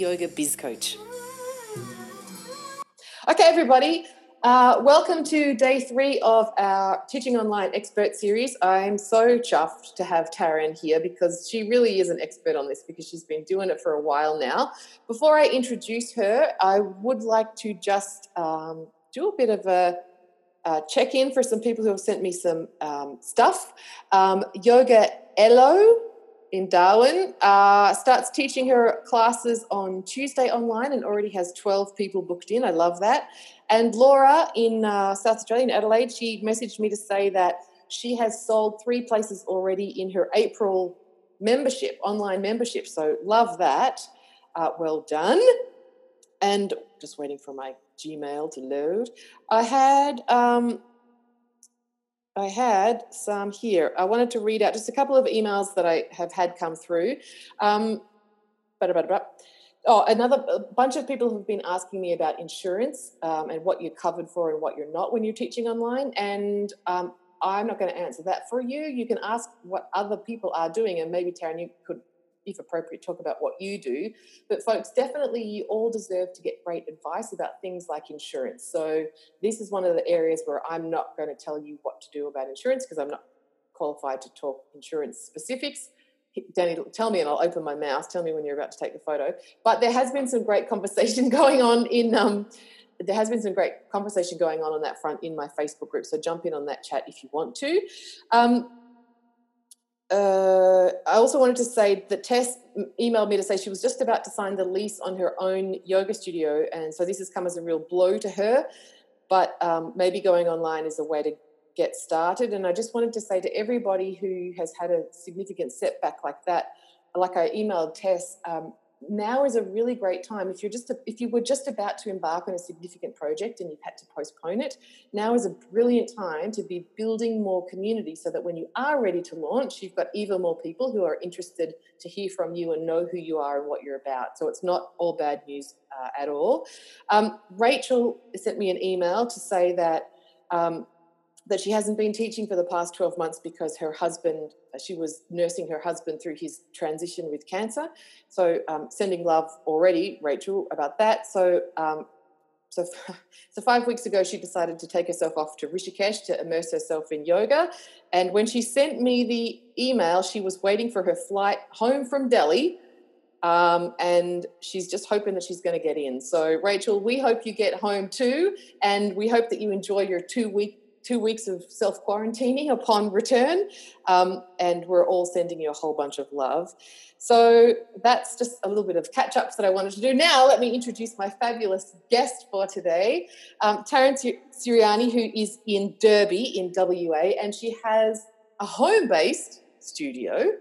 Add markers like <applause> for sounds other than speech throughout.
Yoga Biz Coach. Okay, everybody, uh, welcome to day three of our Teaching Online Expert Series. I'm so chuffed to have Taryn here because she really is an expert on this because she's been doing it for a while now. Before I introduce her, I would like to just um, do a bit of a uh, check in for some people who have sent me some um, stuff. Um, Yoga Elo in Darwin, uh, starts teaching her classes on Tuesday online and already has 12 people booked in. I love that. And Laura in uh, South Australia, in Adelaide, she messaged me to say that she has sold three places already in her April membership, online membership. So love that. Uh, well done. And just waiting for my Gmail to load. I had um, I had some here. I wanted to read out just a couple of emails that I have had come through. Um, oh, another bunch of people have been asking me about insurance um, and what you're covered for and what you're not when you're teaching online. And um, I'm not going to answer that for you. You can ask what other people are doing, and maybe Taryn, you could if appropriate, talk about what you do. But folks, definitely you all deserve to get great advice about things like insurance. So this is one of the areas where I'm not going to tell you what to do about insurance because I'm not qualified to talk insurance specifics. Danny, tell me and I'll open my mouth. Tell me when you're about to take the photo. But there has been some great conversation <laughs> going on in um, there has been some great conversation going on on that front in my Facebook group. So jump in on that chat if you want to. Um, uh, I also wanted to say that Tess emailed me to say she was just about to sign the lease on her own yoga studio, and so this has come as a real blow to her. But um, maybe going online is a way to get started. And I just wanted to say to everybody who has had a significant setback like that, like I emailed Tess, um, now is a really great time. If you're just a, if you were just about to embark on a significant project and you've had to postpone it now is a brilliant time to be building more community so that when you are ready to launch you've got even more people who are interested to hear from you and know who you are and what you're about. So it's not all bad news uh, at all. Um, rachel sent me an email to say that um, that she hasn't been teaching for the past 12 months because her husband, she was nursing her husband through his transition with cancer. So, um, sending love already, Rachel, about that. So, um, so, <laughs> so five weeks ago, she decided to take herself off to Rishikesh to immerse herself in yoga. And when she sent me the email, she was waiting for her flight home from Delhi. Um, and she's just hoping that she's going to get in. So, Rachel, we hope you get home too, and we hope that you enjoy your two week two weeks of self quarantining upon return, um, and we're all sending you a whole bunch of love. So that's just a little bit of catch ups that I wanted to do. Now, let me introduce my fabulous guest for today, um, Taryn Siriani, who is in Derby in WA, and she has a home based studio.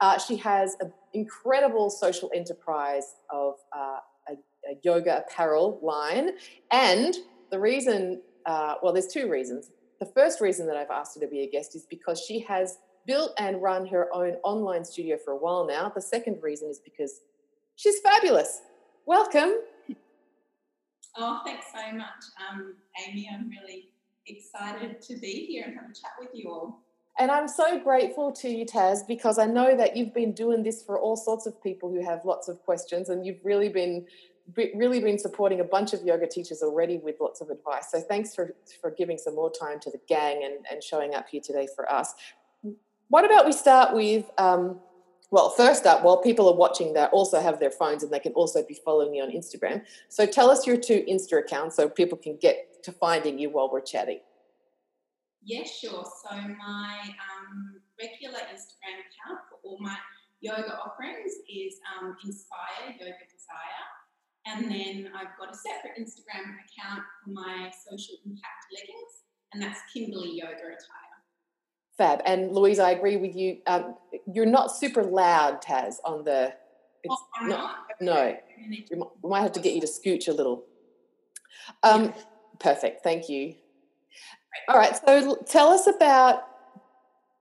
Uh, she has an incredible social enterprise of uh, a, a yoga apparel line, and the reason uh, well, there's two reasons the first reason that I've asked her to be a guest is because she has built and run her own online studio for a while now. The second reason is because she's fabulous. Welcome. Oh, thanks so much, um, Amy. I'm really excited to be here and have a chat with you all. And I'm so grateful to you, Taz, because I know that you've been doing this for all sorts of people who have lots of questions, and you've really been really been supporting a bunch of yoga teachers already with lots of advice. So thanks for, for giving some more time to the gang and, and showing up here today for us. What about we start with, um, well, first up, while people are watching, they also have their phones and they can also be following you on Instagram. So tell us your two Insta accounts so people can get to finding you while we're chatting. Yeah, sure. So my um, regular Instagram account for all my yoga offerings is um, Inspire Yoga Desire. And then I've got a separate Instagram account for my social impact leggings, and that's Kimberley Yoga Attire. Fab. And Louise, I agree with you. Um, you're not super loud, Taz, on the It's oh, not, no. We might have to get you to scooch a little. Um, yeah. Perfect. Thank you. All right. So tell us about.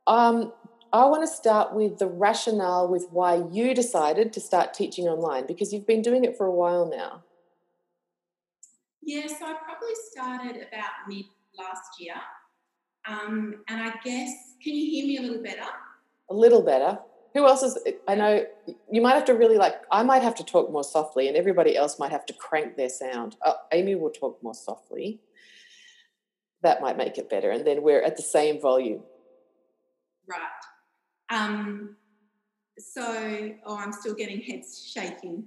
Um, I want to start with the rationale with why you decided to start teaching online because you've been doing it for a while now. Yeah, so I probably started about mid last year. Um, and I guess, can you hear me a little better? A little better. Who else is? I know you might have to really like. I might have to talk more softly, and everybody else might have to crank their sound. Oh, Amy will talk more softly. That might make it better, and then we're at the same volume. Right. Um. So, oh, I'm still getting heads shaking.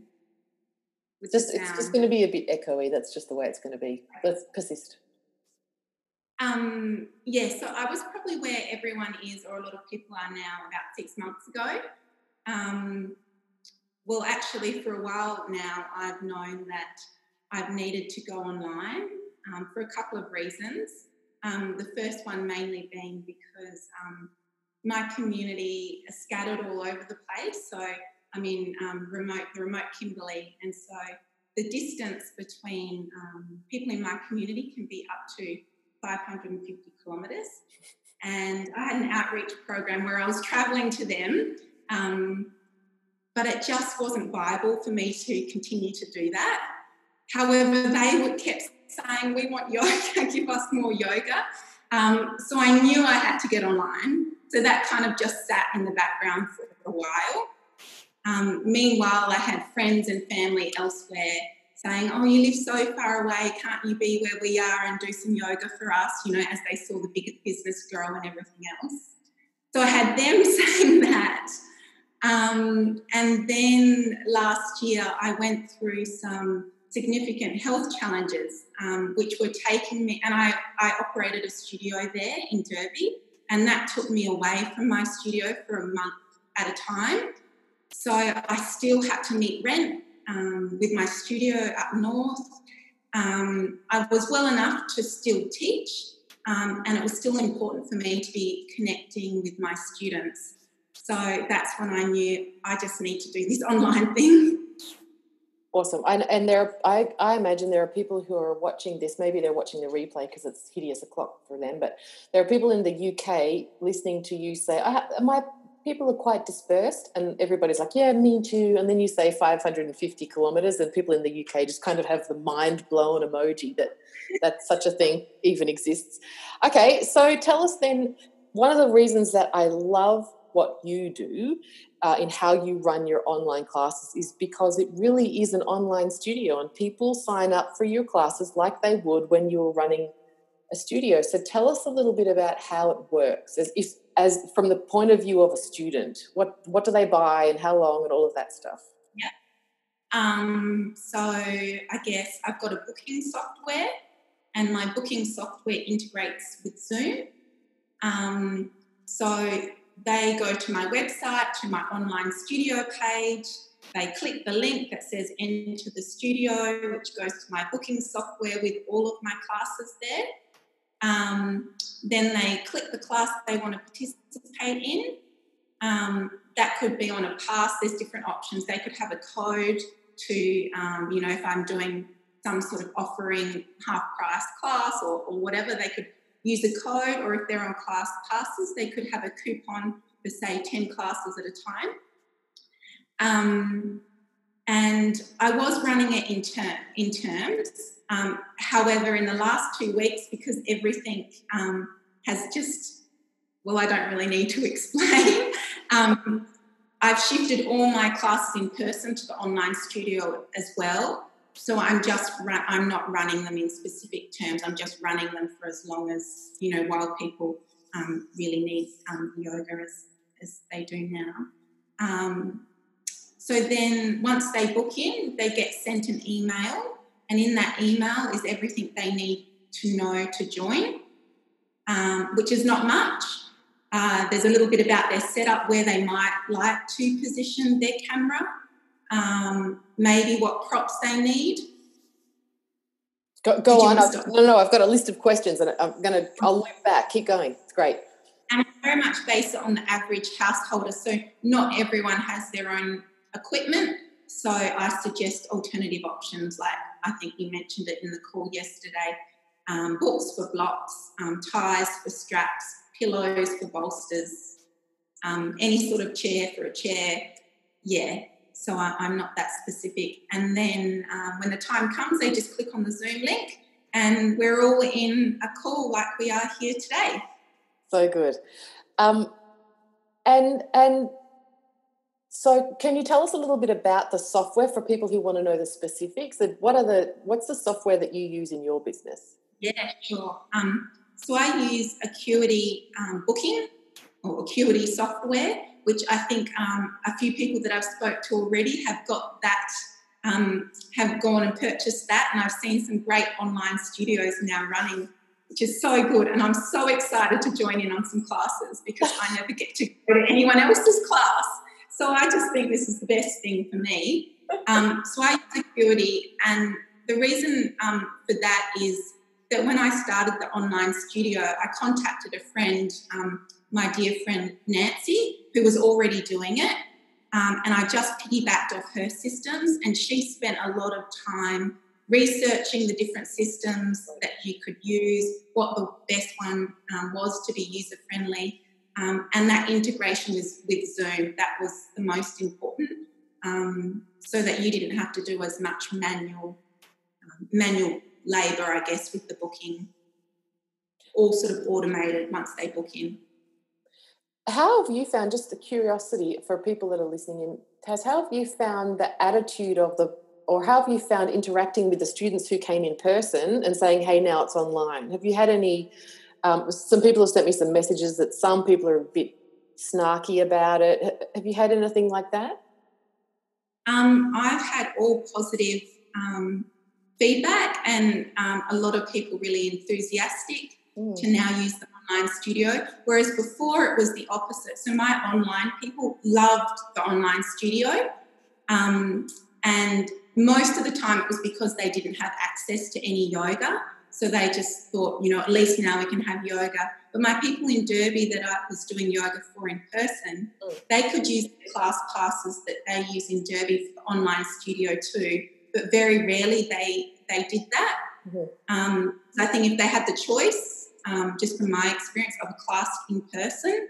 Just, it's just going to be a bit echoey. That's just the way it's going to be. Let's persist. Um, yeah, so I was probably where everyone is, or a lot of people are now, about six months ago. Um, well, actually, for a while now, I've known that I've needed to go online um, for a couple of reasons. Um, the first one mainly being because um, my community is scattered all over the place. So I'm in um, remote, the remote Kimberley, and so the distance between people in my community can be up to 550 kilometres. And I had an outreach program where I was travelling to them, um, but it just wasn't viable for me to continue to do that. However, they kept saying, "We want yoga. <laughs> Give us more yoga." Um, so I knew I had to get online. So that kind of just sat in the background for a while. Um, meanwhile, I had friends and family elsewhere saying, Oh, you live so far away, can't you be where we are and do some yoga for us? You know, as they saw the big business grow and everything else. So I had them <laughs> saying that. Um, and then last year, I went through some significant health challenges, um, which were taking me, and I, I operated a studio there in Derby, and that took me away from my studio for a month at a time. So I still had to meet rent um, with my studio up north. Um, I was well enough to still teach, um, and it was still important for me to be connecting with my students. So that's when I knew I just need to do this <laughs> online thing. Awesome. And, and there, I, I imagine there are people who are watching this. Maybe they're watching the replay because it's hideous o'clock for them. But there are people in the UK listening to you say, "My people are quite dispersed and everybody's like yeah me too and then you say 550 kilometers and people in the uk just kind of have the mind blown emoji that that such a thing even exists okay so tell us then one of the reasons that i love what you do uh, in how you run your online classes is because it really is an online studio and people sign up for your classes like they would when you were running a studio. So tell us a little bit about how it works. As if as from the point of view of a student what what do they buy and how long and all of that stuff? Yeah. Um, so i guess i've got a booking software and my booking software integrates with zoom. Um, so they go to my website to my online studio page they click the link that says enter the studio which goes to my booking software with all of my classes there um, then they click the class they want to participate in. Um, that could be on a pass. There's different options. They could have a code to, um, you know, if I'm doing some sort of offering half price class or, or, whatever, they could use a code. Or if they're on class passes, they could have a coupon for, say, 10 classes at a time. Um, and I was running it in, in terms. Um, however, in the last two weeks, because everything um, has just, well, I don't really need to <laughs> explain. um, I've shifted all my classes in person to the online studio as well. So I'm just I'm not running them in specific terms. I'm just running them for as long as you know while people um, really need um, yoga as as they do now. Um, so then once they book in, they get sent an email, and in that email is everything they need to know to join, um, which is not much. Uh, there's a little bit about their setup where they might like to position their camera, um, maybe what props they need. Go, go on. no, no, I've got a list of questions and I'm going to, I'll loop back. Keep going. It's great. And very much based on the average householder. So not everyone has their own equipment. So I suggest alternative options like I think you mentioned it in the call yesterday um, books for blocks, um, ties for straps, pillows for bolsters, um, any sort of chair for a chair. Yeah, so I, am not that specific. And then um, when the time comes, they just click on the Zoom link and we're all in a call like we are here today. So good. Um, and and so can you tell us a little bit about the software for people who want to know the specifics? What are the what's the software that you use in your business? Yeah, sure. Um, so I use Acuity um, Booking or Acuity software, which I think um, a few people that I've spoke to already have got that, um, have gone and purchased that, and I've seen some great online studios now running, which is so good. And I'm so excited to join in on some classes because I never get to go to anyone else's class. So I just think this is the best thing for me. Um, so I use Acuity, and the reason um, for that is that when I started the online studio, I contacted a friend, um, my dear friend Nancy, who was already doing it. Um, and I just piggybacked off her systems, and she spent a lot of time researching the different systems that you could use, what the best one um, was to be user friendly, um, and that integration was with Zoom. That was the most important, um, so that you didn't have to do as much manual um, manual labour, I guess, with the booking, all sort of automated once they book in. How have you found, just the curiosity for people that are listening in, Taz, how have you found the attitude of the, or how have you found interacting with the students who came in person and saying, hey, now it's online? Have you had any, um, some people have sent me some messages that some people are a bit snarky about it. Have you had anything like that? Um, I've had all positive um, feedback, and um, a lot of people really enthusiastic mm. to now use the online studio. Whereas before it was the opposite. So my online people loved the online studio, um, and most of the time it was because they didn't have access to any yoga. So they just thought, you know, at least now we can have yoga. But my people in Derby that I was doing yoga for in person, mm. they could use the class passes that they use in Derby for the online studio too but very rarely they they did that. Mm-hmm. Um, I think if they had the choice, um, just from my experience of a class in person,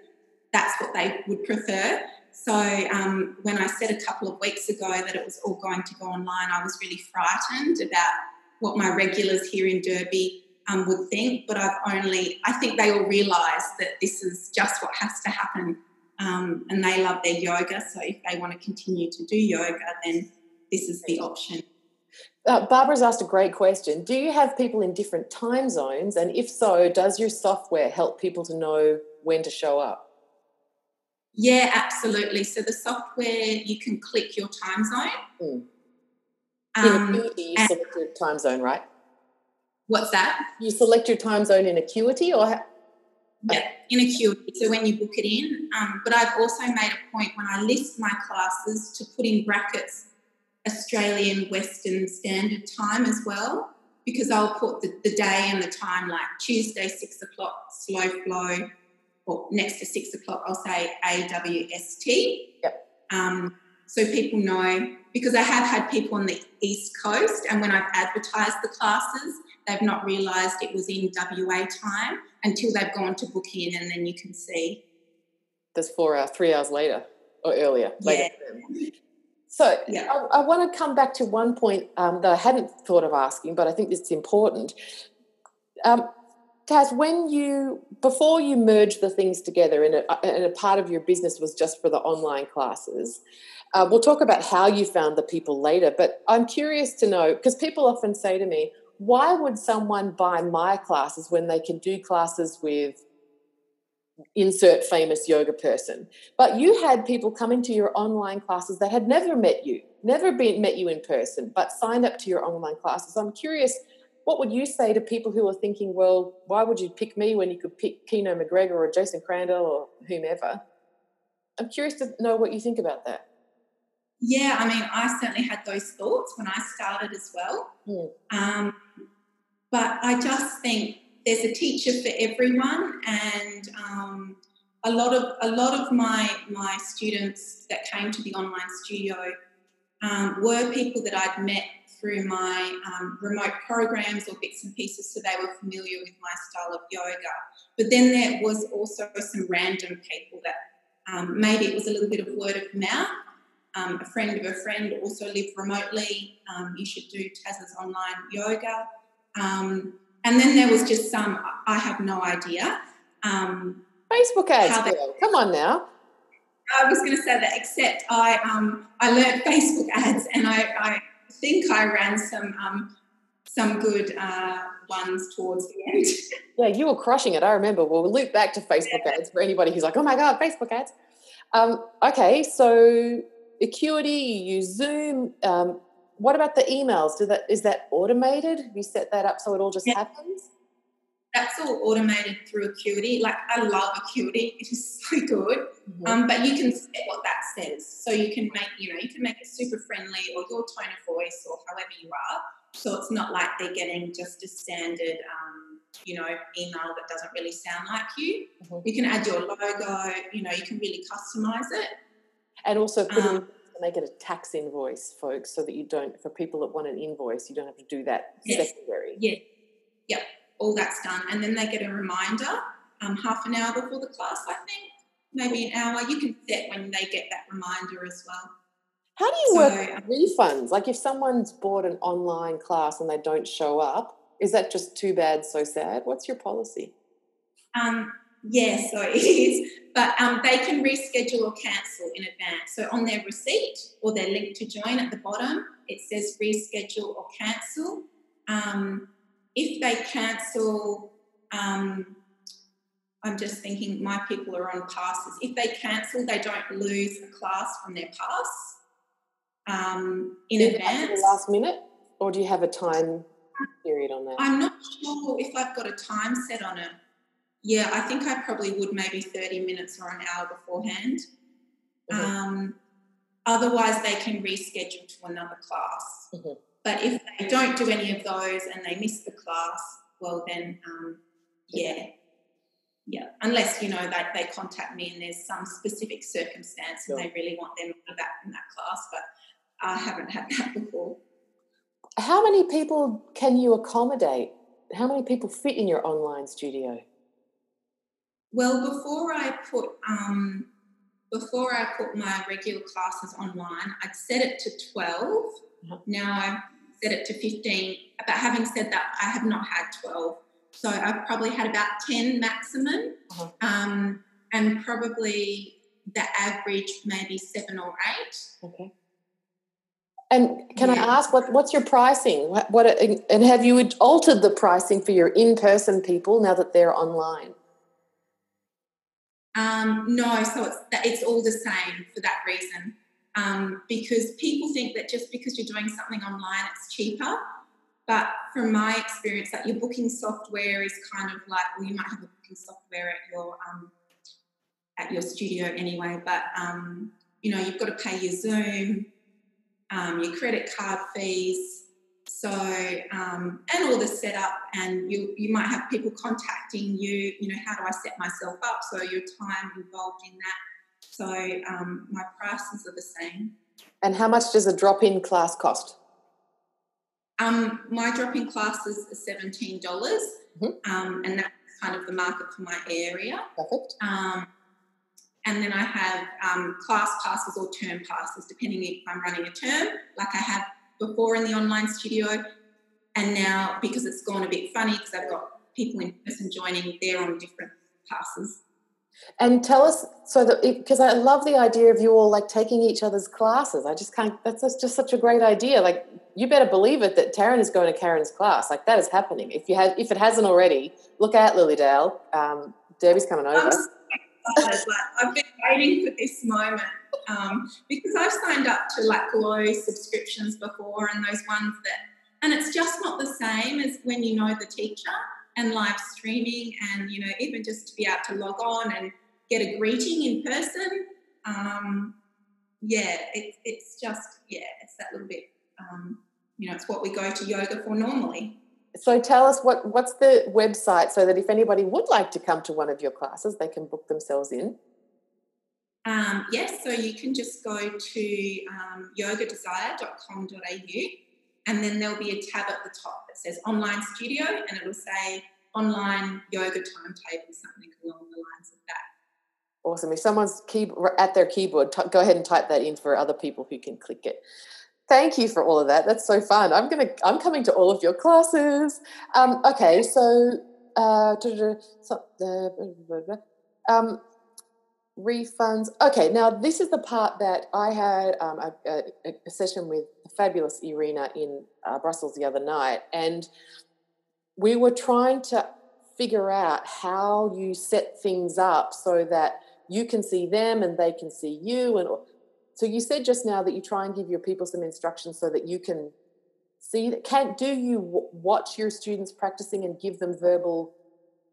that's what they would prefer. So um, when I said a couple of weeks ago that it was all going to go online, I was really frightened about what my regulars here in Derby um, would think. But I've only, I think they all realise that this is just what has to happen. Um, and they love their yoga. So if they want to continue to do yoga, then this is the option. Uh, Barbara's asked a great question. Do you have people in different time zones? And if so, does your software help people to know when to show up? Yeah, absolutely. So the software, you can click your time zone. Mm. Um, in Acuity, you select your time zone, right? What's that? You select your time zone in Acuity or? Ha- yeah, in Acuity. So when you book it in. Um, but I've also made a point when I list my classes to put in brackets Australian Western Standard Time as well, because I'll put the, the day and the time like Tuesday, six o'clock, slow flow, or next to six o'clock, I'll say AWST. Yep. Um, so people know, because I have had people on the East Coast, and when I've advertised the classes, they've not realised it was in WA time until they've gone to book in, and then you can see. That's four hours, three hours later or earlier. Later. So yeah. I, I, want to come back to one point um, that I hadn't thought of asking, but I think it's important. Um, Taz, when you before you merged the things together, and a, and a part of your business was just for the online classes. Uh, we'll talk about how you found the people later, but I'm curious to know because people often say to me, "Why would someone buy my classes when they can do classes with insert famous yoga person. But you had people come into your online classes that had never met you, never been met you in person, but signed up to your online classes. I'm curious, what would you say to people who are thinking, well, why would you pick me when you could pick Kino MacGregor or Jason Crandell or whomever? I'm curious to know what you think about that. Yeah, I mean, I certainly had those thoughts when I started as well. Mm. Um, but I just think there's a teacher for everyone, and um, a lot of a lot of my my students that came to the online studio um, were people that I'd met through my um, remote programs or bits and pieces, so they were familiar with my style of yoga. But then there was also some random people that um, maybe it was a little bit of word of mouth. Um, a friend of a friend also lived remotely. Um, you should do Taz's online yoga. And then there was just some, I have no idea. Um, Facebook ads, they, come on now. I was going to say that, except I um, I learned <laughs> Facebook ads, and I, I think I ran some um, some good uh, ones towards the end. <laughs> yeah, you were crushing it. I remember. We'll loop back to Facebook yeah. ads for anybody who's like, "Oh my god, Facebook ads." Um, okay, so Acuity, you use Zoom. Um, what about the emails? Do that is that automated? Have you set that up so it all just yeah. happens? that's all automated through Acuity. Like I love Acuity; <laughs> it is so good. Mm-hmm. Um, but you can set what that says, so you can make you know you can make it super friendly or your tone of voice or however you are. So it's not like they're getting just a standard, um, you know, email that doesn't really sound like you. Mm-hmm. You can add your logo. You know, you can really customize it. And also put um, in make it a tax invoice, folks, so that you don't for people that want an invoice, you don't have to do that yes. secondary. Yeah. Yep all that's done. And then they get a reminder um, half an hour before the class, I think, maybe an hour. You can set when they get that reminder as well. How do you so, work um, refunds? Like if someone's bought an online class and they don't show up, is that just too bad, so sad? What's your policy? Um, yeah, so it is. But um, they can reschedule or cancel in advance. So on their receipt or their link to join at the bottom, it says reschedule or cancel. Um, if they cancel, um, I'm just thinking my people are on passes. If they cancel, they don't lose a class from their pass um, in advance. last minute, or do you have a time period on that? I'm not sure if I've got a time set on it. Yeah, I think I probably would maybe 30 minutes or an hour beforehand. Mm-hmm. Um, otherwise, they can reschedule to another class. Mm-hmm. But if they don't do any of those and they miss the class, well, then, um, yeah, yeah. Unless, you know, that they, contact me and there's some specific circumstance and they really want them back in that class, but I haven't had that before. How many people can you accommodate? How many people fit in your online studio? Well, before I put um, before I put my regular classes online, I'd set it to 12. Uh-huh. Now I've set it to 15. But having said that, I have not had 12. So I've probably had about 10 maximum. Uh-huh. Um, and probably the average maybe seven or eight. Okay. And can yeah. I ask what what's your pricing? What, what and have you altered the pricing for your in person people now that they're online? Um, no, so it's it's all the same for that reason um, because people think that just because you're doing something online, it's cheaper. But from my experience, that your booking software is kind of like, well, you might have a booking software at your um, at your studio anyway, but um, you know, you've got to pay your Zoom, um, your credit card fees, so um, and all the setup, and you you might have people contacting you. You know, how do I set myself up? So your time involved in that so um, my prices are the same. And how much does a drop-in class cost? Um, my drop-in classes are seventeen dollars, mm-hmm. um, and that's kind of the market for my area. Perfect. Um, and then I have um, class passes or term passes, depending if I'm running a term, like I have before in the online studio. And now, because it's gone a bit funny, because I've got people in person joining, they're on different passes. And tell us so that because I love the idea of you all like taking each other's classes. I just can't. That's just such a great idea. Like you better believe it that Taryn is going to Karen's class. Like that is happening. If you have, if it hasn't already, look out, Lilydale. Um, Debbie's coming over. I've been waiting for this moment um, because I've signed up to like Glo subscriptions before, and those ones that, and it's just not the same as when you know the teacher and live streaming and you know even just to be able to log on and get a greeting in person. Um, yeah it, it's just yeah it's that little bit um, you know it's what we go to yoga for normally. So tell us what what's the website so that if anybody would like to come to one of your classes they can book themselves in Um, yes, so you can just go to um, yogadesire.com.au and then there'll be a tab at the top that says online studio and it'll say online yoga timetable, something along the lines of that. Awesome. If someone's key, at their keyboard, t- go ahead and type that in for other people who can click it. Thank you for all of that. That's so fun. I'm gonna. I'm coming to all of your classes. Um, okay, so, uh, um, refunds. Okay, now this is the part that I had um, a, a, a, session with the fabulous Irina in uh, Brussels the other night, and we were trying to figure out how you set things up so that you can see them and they can see you and so you said just now that you try and give your people some instructions so that you can see that can do you watch your students practicing and give them verbal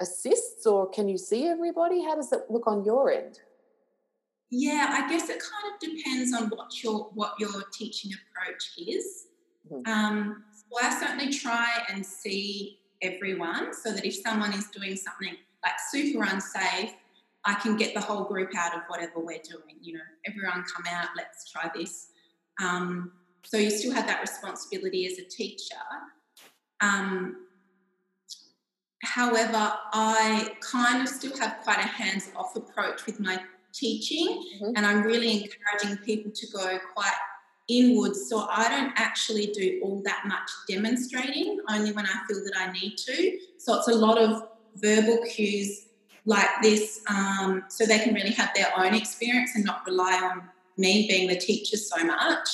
assists or can you see everybody how does it look on your end yeah i guess it kind of depends on what your what your teaching approach is mm-hmm. um, so i certainly try and see everyone so that if someone is doing something like super unsafe, I can get the whole group out of whatever we're doing. You know, everyone come out, let's try this. Um, so you still have that responsibility as a teacher. Um, however, I kind of still have quite a hands off approach with my teaching, mm-hmm. and I'm really encouraging people to go quite inwards. So I don't actually do all that much demonstrating, only when I feel that I need to. So it's a lot of verbal cues like this, um, so they can really have their own experience and not rely on me being the teacher so much.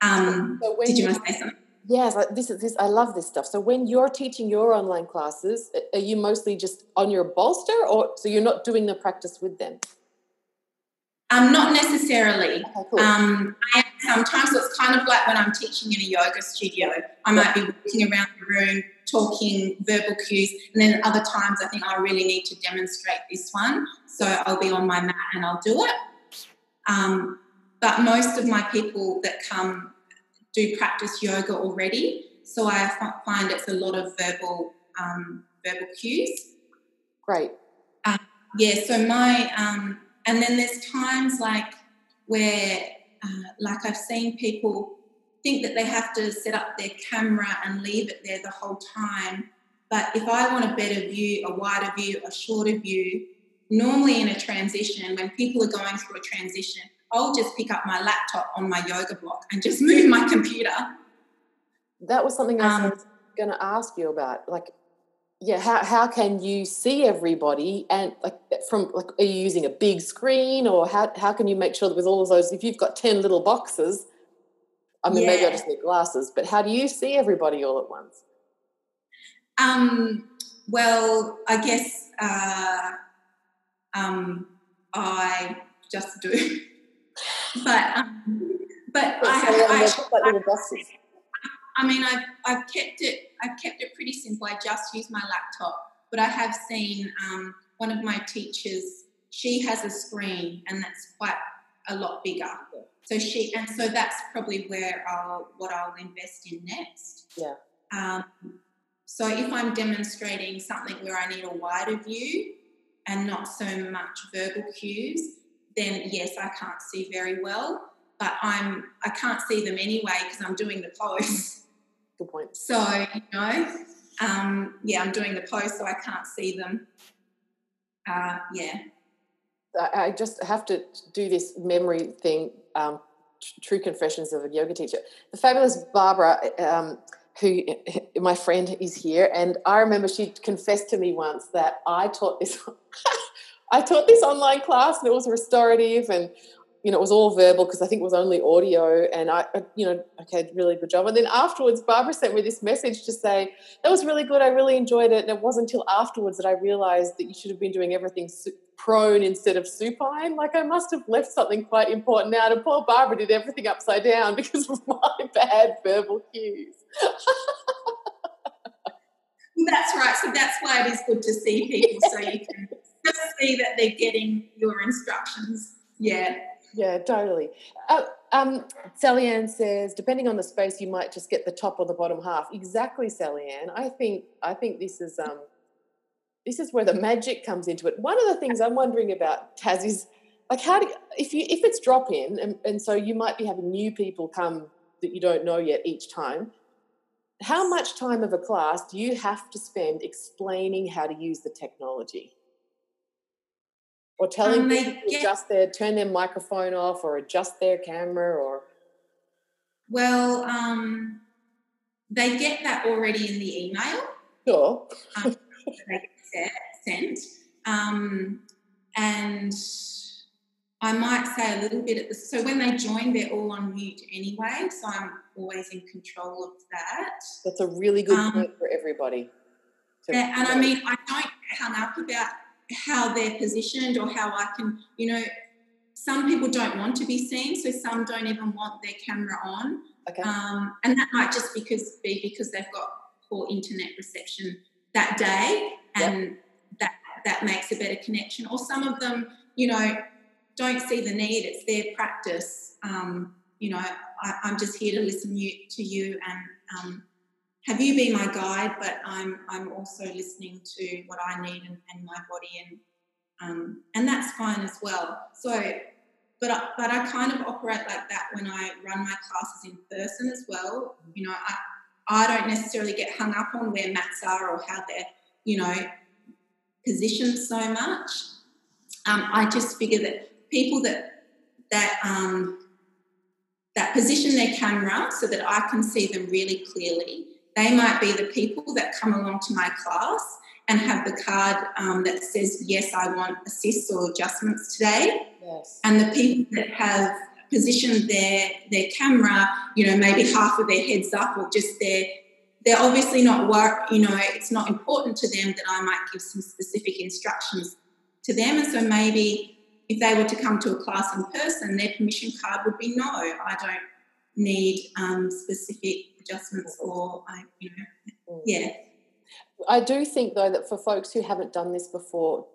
Um, so did you, you want to say something? Yes, this is this. I love this stuff. So when you're teaching your online classes, are you mostly just on your bolster, or so you're not doing the practice with them? Um, not necessarily. Okay, cool. um, I sometimes. So it's kind of like when I'm teaching in a yoga studio. I might be walking around the room talking verbal cues, and then other times I think I really need to demonstrate this one. So I'll be on my mat and I'll do it. Um, but most of my people that come do practice yoga already, so I find it's a lot of verbal um, verbal cues. Great. Uh, yeah. So my um, and then there's times like where, uh, like I've seen people think that they have to set up their camera and leave it there the whole time. But if I want a better view, a wider view, a shorter view, normally in a transition, when people are going through a transition, I'll just pick up my laptop on my yoga block and just <laughs> move my computer. That was something I um, was going to ask you about. Like, yeah how, how can you see everybody? And like from like are you using a big screen or how, how can you make sure that with all of those if you've got 10 little boxes i mean yeah. maybe i just need glasses but how do you see everybody all at once? Um, well i guess uh, um, i just do. <laughs> But um, but I, have, I, I, I, I mean, I've, I've kept it. I've kept it pretty simple. I just use my laptop, but I have seen um, one of my teachers. She has a screen, and that's quite a lot bigger. So she, and so that's probably where I'll what I'll invest in next. Yeah. Um, so if I'm demonstrating something where I need a wider view and not so much verbal cues, then yes, I can't see very well. But I'm I can't see them anyway because I'm doing the pose. <laughs> Good point. So, you know, um, yeah, I'm doing the post, so I can't see them. Uh, yeah. I just have to do this memory thing. Um, true confessions of a yoga teacher. The fabulous Barbara, um, who <laughs> my friend is here, and I remember she confessed to me once that I taught this. <laughs> I taught this online class, and it was restorative, and you know, it was all verbal because I think it was only audio. And I, you know, okay, really good job. And then afterwards, Barbara sent me this message to say, that was really good. I really enjoyed it. And it wasn't until afterwards that I realized that you should have been doing everything prone instead of supine. Like I must have left something quite important out. And poor Barbara did everything upside down <laughs> because of my bad verbal cues. that's right. So that's why it is good to see people so you can <laughs> just see that they're getting your instructions. Yeah. Yeah, totally. Uh, um, Sally Ann says, depending on the space, you might just get the top or the bottom half. Exactly, Sally Ann. I think I think this is um, this is where the magic comes into it. One of the things I'm wondering about, Taz, is like how do if you if it's drop in and, and so you might be having new people come that you don't know yet each time how much time of a class do you have to spend explaining how to use the technology or telling um, them to adjust their turn their microphone off or adjust their camera or well um, they get that already in the email sure um, they get sent um, and I might say a little bit at the so when they join, they're all on mute anyway, so I'm always in control of that. That's a really good um, point for everybody. Yeah, and I mean, I don't hang up about how they're positioned or how I can, you know, some people don't want to be seen, so some don't even want their camera on. Okay. Um, and that might just because be because they've got poor internet reception that day, and yep. that that makes a better connection. Or some of them, you know, don't see the need. It's their practice. Um, you know, I, am just here to listen you, to you and um, have you be my guide, but I'm I'm also listening to what I need and, and my body and um, and that's fine as well. So, but I, but I kind of operate like that when I run my classes in person as well. You know, I I don't necessarily get hung up on where mats are or how they're you know positioned so much. Um, I just figure that people that that um, that position their camera so that I can see them really clearly. They might be the people that come along to my class and have the card um, that says, Yes, I want assists or adjustments today. Yes. And the people that have positioned their their camera, you know, maybe half of their heads up or just their they're obviously not work, you know, it's not important to them that I might give some specific instructions to them. And so maybe if they were to come to a class in person, their permission card would be no, I don't need um, specific adjustments or, I, you know, mm. yeah. I do think, though, that for folks who haven't done this before,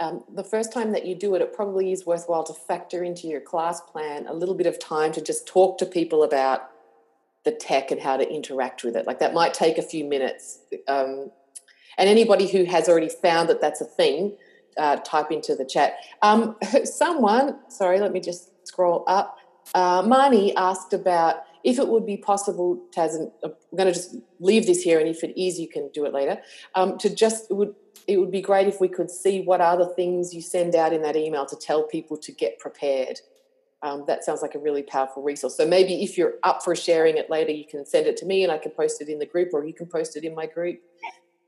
um, the first time that you do it, it probably is worthwhile to factor into your class plan a little bit of time to just talk to people about the tech and how to interact with it. Like that might take a few minutes. Um, and anybody who has already found that that's a thing, uh, type into the chat. Um, <laughs> someone, sorry, let me just scroll up. Uh, Marnie asked about if it would be possible, Taz, and I'm going to just leave this here, and if it is, you can do it later. Um, to just it would it would be great if we could see what are the things you send out in that email to tell people to get prepared. Um, that sounds like a really powerful resource. So maybe if you're up for sharing it later, you can send it to me, and I can post it in the group, or you can post it in my group.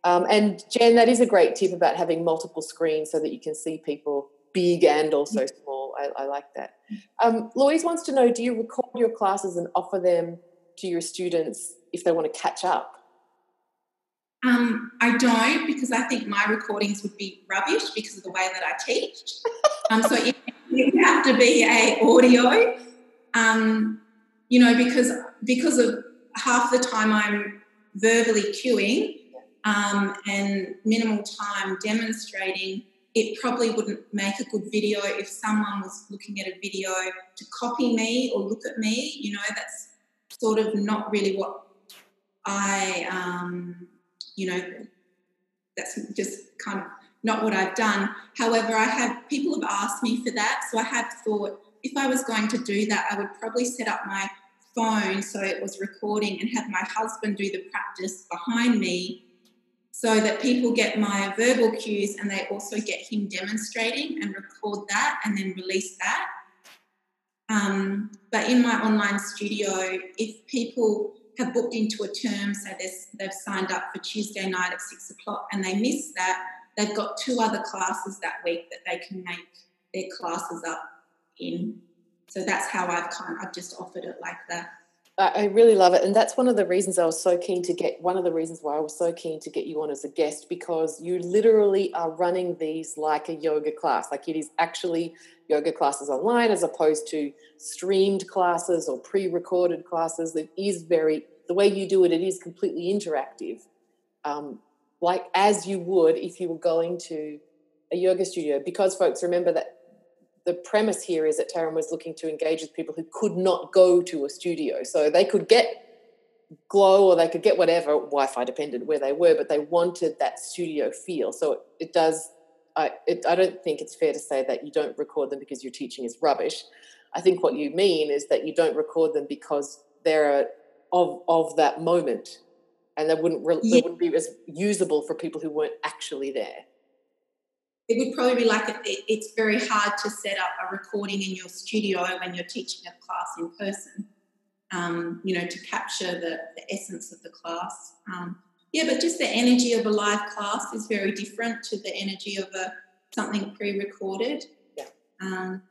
Um, and Jen, that is a great tip about having multiple screens so that you can see people big and also small. I, I like that. Um, Louise wants to know do you record your classes and offer them to your students if they want to catch up? Um, I don't because I think my recordings would be rubbish because of the way that I teach. <laughs> um, so it, it, would have to be a audio, um, you know, because because of half the time I'm verbally cueing um, and minimal time demonstrating, it probably wouldn't make a good video if someone was looking at a video to copy me or look at me. You know, that's sort of not really what I, um, you know, that's just kind of not what I've done. However, I have people have asked me for that, so I have thought if I was going to do that, I would probably set up my phone so it was recording and have my husband do the practice behind me so that people get my verbal cues and they also get him demonstrating and record that and then release that. Um, but in my online studio, if people have booked into a term, so they've signed up for Tuesday night at six o'clock and they miss that, they've got two other classes that week that they can make their classes up in. So that's how I've kind of, I've just offered it like that. I really love it. And that's one of the reasons I was so keen to get one of the reasons why I was so keen to get you on as a guest because you literally are running these like a yoga class. Like it is actually yoga classes online as opposed to streamed classes or pre recorded classes. It is very, the way you do it, it is completely interactive. Um, like as you would if you were going to a yoga studio. Because folks remember that the premise here is that Taryn was looking to engage with people who could not go to a studio. So they could get Glo or they could get whatever, Wi Fi dependent where they were, but they wanted that studio feel. So it, it does I, it, I don't think it's fair to say that you don't record them because your teaching is rubbish. I think what you mean is that you don't record them because they're of of that moment, and they wouldn't re- yeah. they wouldn't be as usable for people who weren't actually there. It would probably be like it, it's very hard to set up a recording in your studio when you're teaching a class in person. Um, you know, to capture the, the essence of the class. Um, yeah, but just the energy of a live class is very different to the energy of a something pre-recorded. Yeah. Um,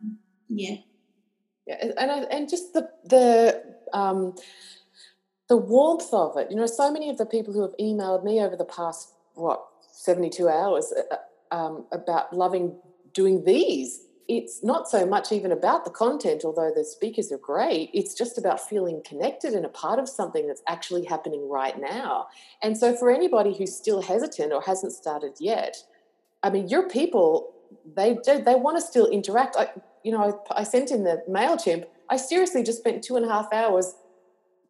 yeah. Yeah, and and just the the um, the warmth of it. You know, so many of the people who have emailed me over the past what seventy two hours uh, um, about loving doing these it's not so much even about the content, although the speakers are great. It's just about feeling connected and a part of something that's actually happening right now. And so, for anybody who's still hesitant or hasn't started yet, I mean, your people, they they want to still interact. I, you know, I, I sent in the Mailchimp. I seriously just spent two and a half hours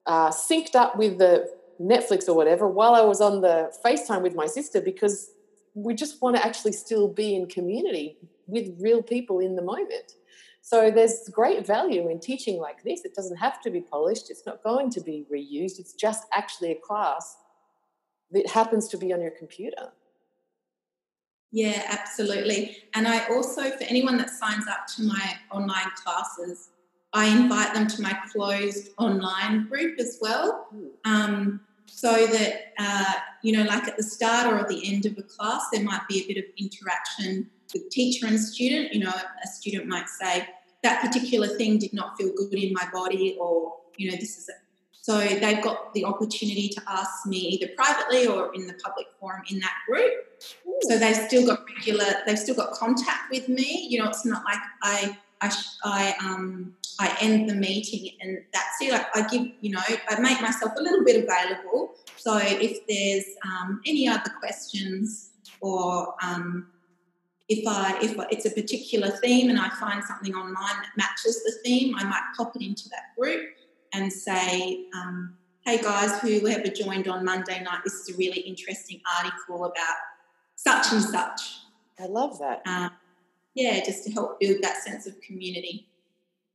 uh, synced up with the Netflix or whatever while I was on the FaceTime with my sister because we just want to actually still be in community with real people in the moment. So there's great value in teaching like this. It doesn't have to be polished, it's not going to be reused, it's just actually a class that happens to be on your computer. Yeah, absolutely. And I also, for anyone that signs up to my online classes, I invite them to my closed online group as well. Um, so that, uh, you know, like at the start or at the end of a class, there might be a bit of interaction with teacher and student. You know, a student might say, that particular thing did not feel good in my body, or, you know, this is it. So they've got the opportunity to ask me either privately or in the public forum in that group. Ooh. So they've still got regular, they've still got contact with me. You know, it's not like I, I, I, um, I end the meeting and that's it. I, I give, you know, I make myself a little bit available. So if there's um, any other questions or um, if I if it's a particular theme and I find something online that matches the theme, I might pop it into that group and say, um, "Hey guys, whoever joined on Monday night, this is a really interesting article about such and such." I love that. Um, yeah, just to help build that sense of community.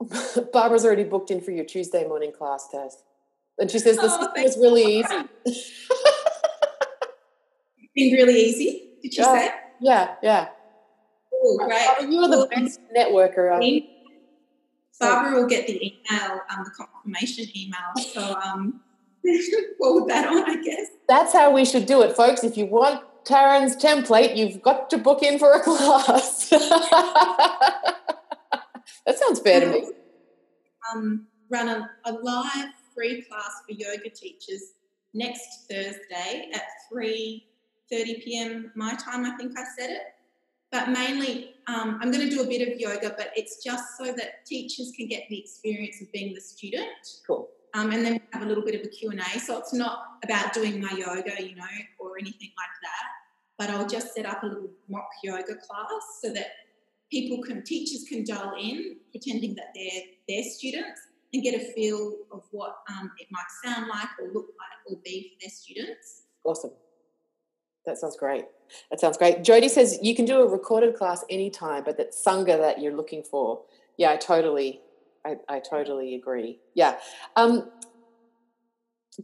<laughs> Barbara's already booked in for your Tuesday morning class test, and she says the oh, system is really easy. it's <laughs> been really easy. Did you say? Yeah, yeah. Cool, great. You are the best networker. Um, Barbara will get the email, um, the confirmation email. So um, <laughs> forward that on, I guess. That's how we should do it, folks. If you want Taryn's template, you've got to book in for a class. That sounds fair to me. Um, run a, a live free class for yoga teachers next Thursday at 3 30 p.m. my time, I think I said it. But mainly, um, I'm going to do a bit of yoga, but it's just so that teachers can get the experience of being the student. Cool. Um, and then have a little bit of a Q&A. So it's not about doing my yoga, you know, or anything like that. But I'll just set up a little mock yoga class so that people can, teachers can dial in, pretending that they're their students, and get a feel of what um, it might sound like or look like or be for their students. Awesome. That sounds great. That sounds great. Jody says you can do a recorded class anytime, but that sangha that you're looking for. Yeah, I totally, I, I totally agree. Yeah. Um,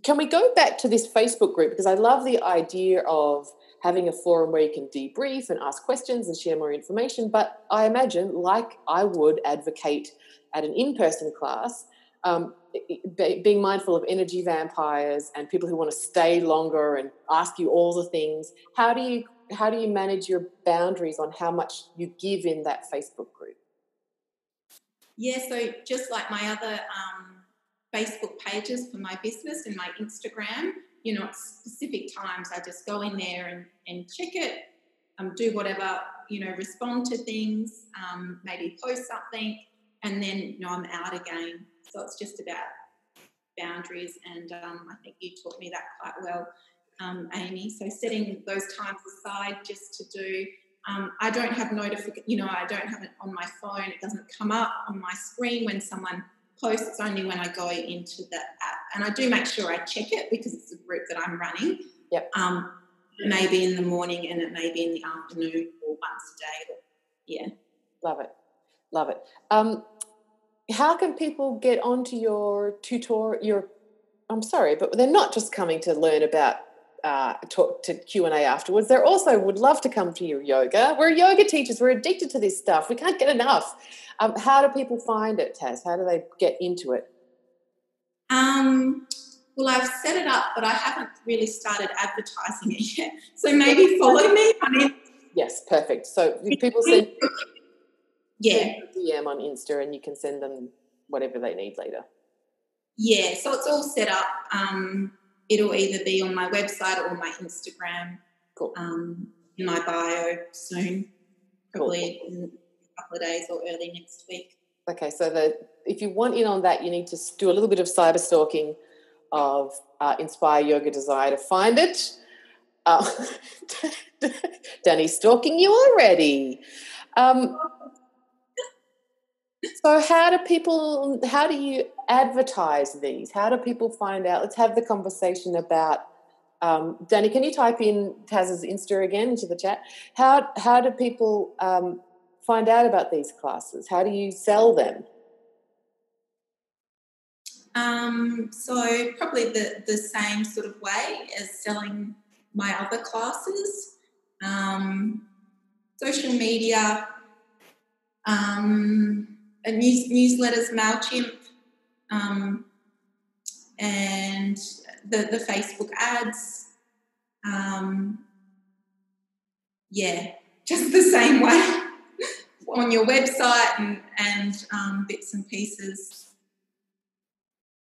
can we go back to this Facebook group because I love the idea of having a forum where you can debrief and ask questions and share more information. But I imagine, like I would advocate at an in-person class, um, being mindful of energy vampires and people who want to stay longer and ask you all the things. How do you how do you manage your boundaries on how much you give in that Facebook group? Yeah, so just like my other um, Facebook pages for my business and my Instagram, you know, at specific times I just go in there and, and check it, um, do whatever, you know, respond to things, um, maybe post something, and then, you know, I'm out again. So it's just about boundaries, and um, I think you taught me that quite well, um, Amy. So setting those times aside just to do. Um, I don't have notification, you know, I don't have it on my phone. It doesn't come up on my screen when someone posts. It's only when I go into the app, and I do make sure I check it because it's a group that I'm running. Yep. Um, maybe in the morning and it may be in the afternoon or once a day. Yeah. Love it. Love it. Um, how can people get onto your tutor your I'm sorry, but they're not just coming to learn about uh, talk to Q and A afterwards. They also would love to come to your yoga. We're yoga teachers. We're addicted to this stuff. We can't get enough. Um, how do people find it, Taz? How do they get into it? Um, well, I've set it up, but I haven't really started advertising it yet. <laughs> So maybe follow me on. Yes, perfect. So people send yeah DM on Insta, and you can send them whatever they need later. Yeah, so it's all set up. Um, it'll either be on my website or my Instagram. Cool. Um, in my bio soon, probably cool. in a couple of days or early next week. Okay, so the if you want in on that, you need to do a little bit of cyber stalking of uh, Inspire Yoga Desire to find it. Uh, <laughs> Danny's stalking you already. Um, so, how do people? How do you advertise these? How do people find out? Let's have the conversation about. Um, Danny, can you type in Taz's Insta again into the chat? How how do people um, find out about these classes? How do you sell them? Um, so probably the, the same sort of way as selling my other classes. Um, social media, um, news, newsletters, MailChimp, um, and the, the Facebook ads. Um, yeah, just the same way <laughs> on your website and, and um, bits and pieces.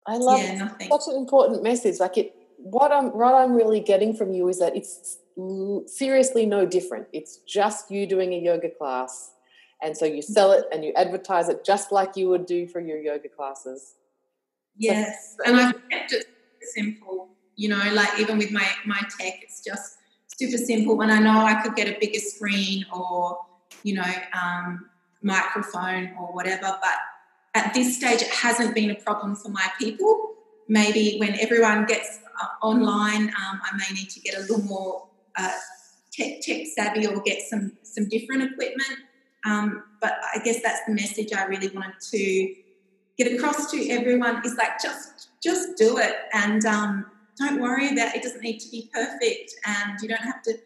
I love yeah, nothing. such an important message. Like it, what I'm what I'm really getting from you is that it's seriously no different. It's just you doing a yoga class and so you sell it and you advertise it just like you would do for your yoga classes. Yes, so, and I've kept it simple. You know, like even with my my tech, it's just super simple. When I know I could get a bigger screen or you know um, microphone or whatever, but at this stage, it hasn't been a problem for my people. Maybe when everyone gets uh, online, um, I may need to get a little more uh, tech, tech savvy or get some some different equipment um, but I guess that's the message I really wanted to get across to everyone is like just just do it. And um, don't worry about it doesn't need to be perfect and you don't have to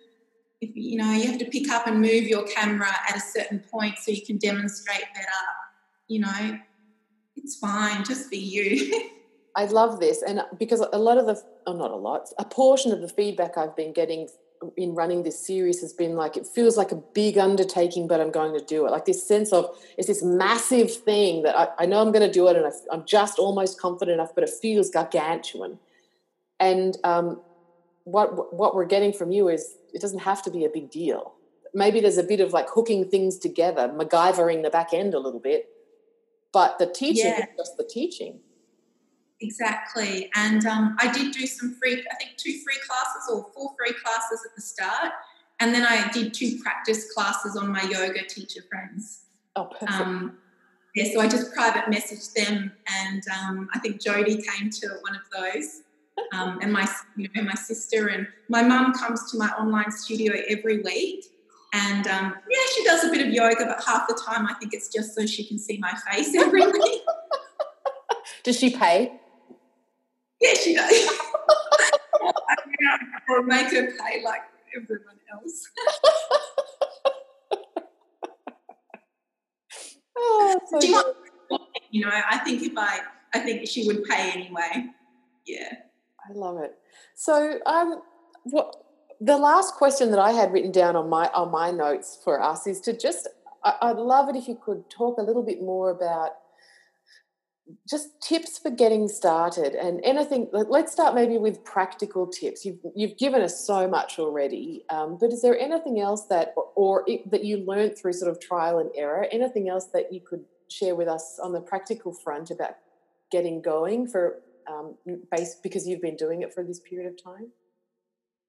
if you know you have to pick up and move your camera at a certain point so you can demonstrate better you know. It's fine just be you. <laughs> I love this and because a lot of the oh not a lot a portion of the feedback I've been getting in running this series has been like it feels like a big undertaking but i'm going to do it. Like this sense of it's this massive thing that i, I know i'm going to do it and I, am just almost confident enough but it feels gargantuan. And um, what what we're getting from you is it doesn't have to be a big deal. Maybe there's a bit of like hooking things together macgyvering the back end a little bit but the teaching yeah. is just the teaching Exactly. And um, I did do some free, I think two free classes or four free classes at the start. And then I did two practice classes on my yoga teacher friends. Oh, perfect. Um, yeah, so I just private messaged them, and um, I think Jody came to one of those, um, and my you know my sister and my mum comes to my online studio every week, and um, yeah, she does a bit of yoga, but half the time I think it's just so she can see my face every <laughs> week. Does she pay? Yeah, she does. <laughs> or make her pay like everyone else. <laughs> oh, so you, you know, I think if I, I think she would pay anyway. Yeah. I love it. So, um, what the last question that I had written down on my on my notes for us is to just, I, I'd love it if you could talk a little bit more about just tips for getting started. And anything let's start maybe with practical tips. You've, you've given us so much already um, but is there anything else that or, or it, that you learned through sort of trial and error? Anything else that you could share with us on the practical front about getting going for um, because you've been doing it for this period of time?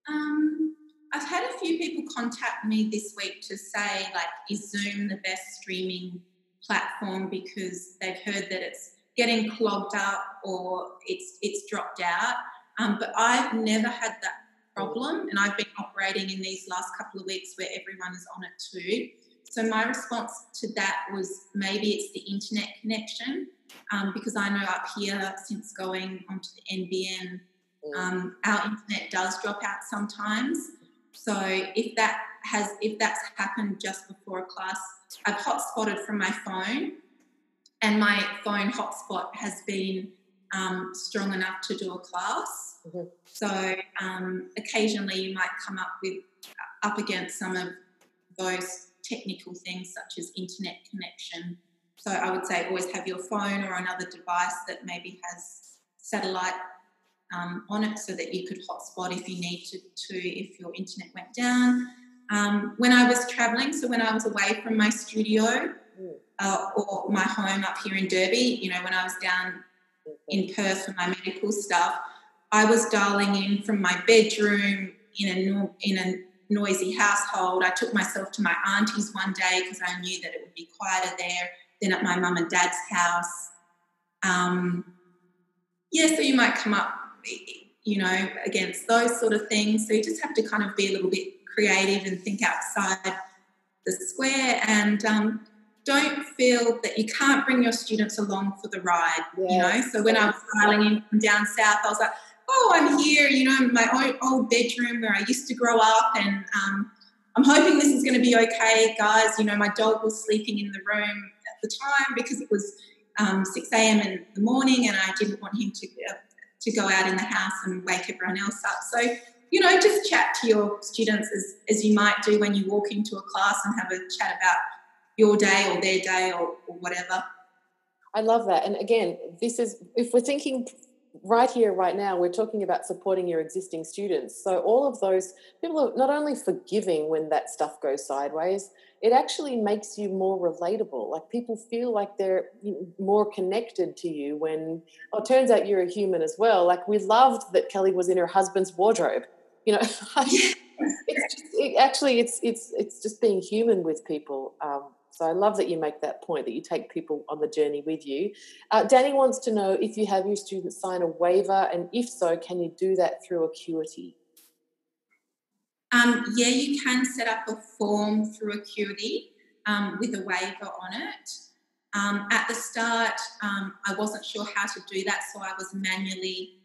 Um, i've had a few people contact me this week to say like is zoom the best streaming platform? Because they've heard that it's getting clogged up or it's it's dropped out. Um, but I've never had that problem. And I've been operating in these last couple of weeks where everyone is on it too. So my response to that was maybe it's the internet connection, um, because I know up here since going onto the NBN, mm. um, our internet does drop out sometimes. So if that has if that's happened just before a class, I've hotspotted from my phone, and my phone hotspot has been um, strong enough to do a class. Mm-hmm. So um, occasionally you might come up with up against some of those technical things such as internet connection. So I would say always have your phone or another device that maybe has satellite um, on it so that you could hotspot if you need to, to if your internet went down. Um, when I was traveling, so when I was away from my studio. Uh, or my home up here in Derby, you know, when I was down in Perth for my medical stuff, I was dialing in from my bedroom in a in a noisy household. I took myself to my auntie's one day because I knew that it would be quieter there. than at my mum and dad's house. Um, yeah, so you might come up, you know, against those sort of things. So you just have to kind of be a little bit creative and think outside the square and um, don't feel that you can't bring your students along for the ride. Yes. You know, so when I was filing in from down south, I was like, oh, I'm here, you know, in my own old bedroom where I used to grow up, and um, I'm hoping this is going to be okay, guys. You know, my dog was sleeping in the room at the time because it was um, 6 a.m. in the morning, and I didn't want him to uh, to go out in the house and wake everyone else up. So, you know, just chat to your students as, as you might do when you walk into a class and have a chat about your day or their day or, or whatever. I love that. And again, this is if we're thinking right here, right now, we're talking about supporting your existing students. So all of those people are not only forgiving when that stuff goes sideways, it actually makes you more relatable. Like people feel like they're more connected to you when, oh, it turns out you're a human as well. Like we loved that Kelly was in her husband's wardrobe. You know, <laughs> it's just, it, actually it's it's it's just being human with people. Um, so I love that you make that point that you take people on the journey with you. Uh, Danny wants to know if you have your students sign a waiver, and if so, can you do that through Acuity? Um, yeah, you can set up a form through Acuity um, with a waiver on it. Um, at the start, um, I wasn't sure how to do that, so I was manually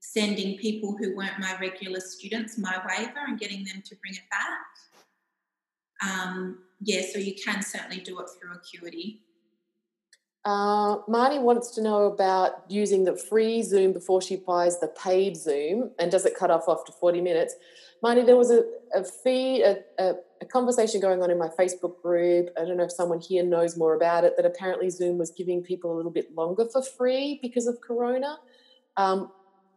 sending people who weren't my regular students my waiver and getting them to bring it back. Um, yeah, so you can certainly do it through Acuity. Uh, Marnie wants to know about using the free Zoom before she buys the paid Zoom, and does it cut off after 40 minutes? Marnie, there was a, a feed, a, a, a, conversation going on in my Facebook group. I don't know if someone here knows more about it, that apparently Zoom was giving people a little bit longer for free because of Corona. Um,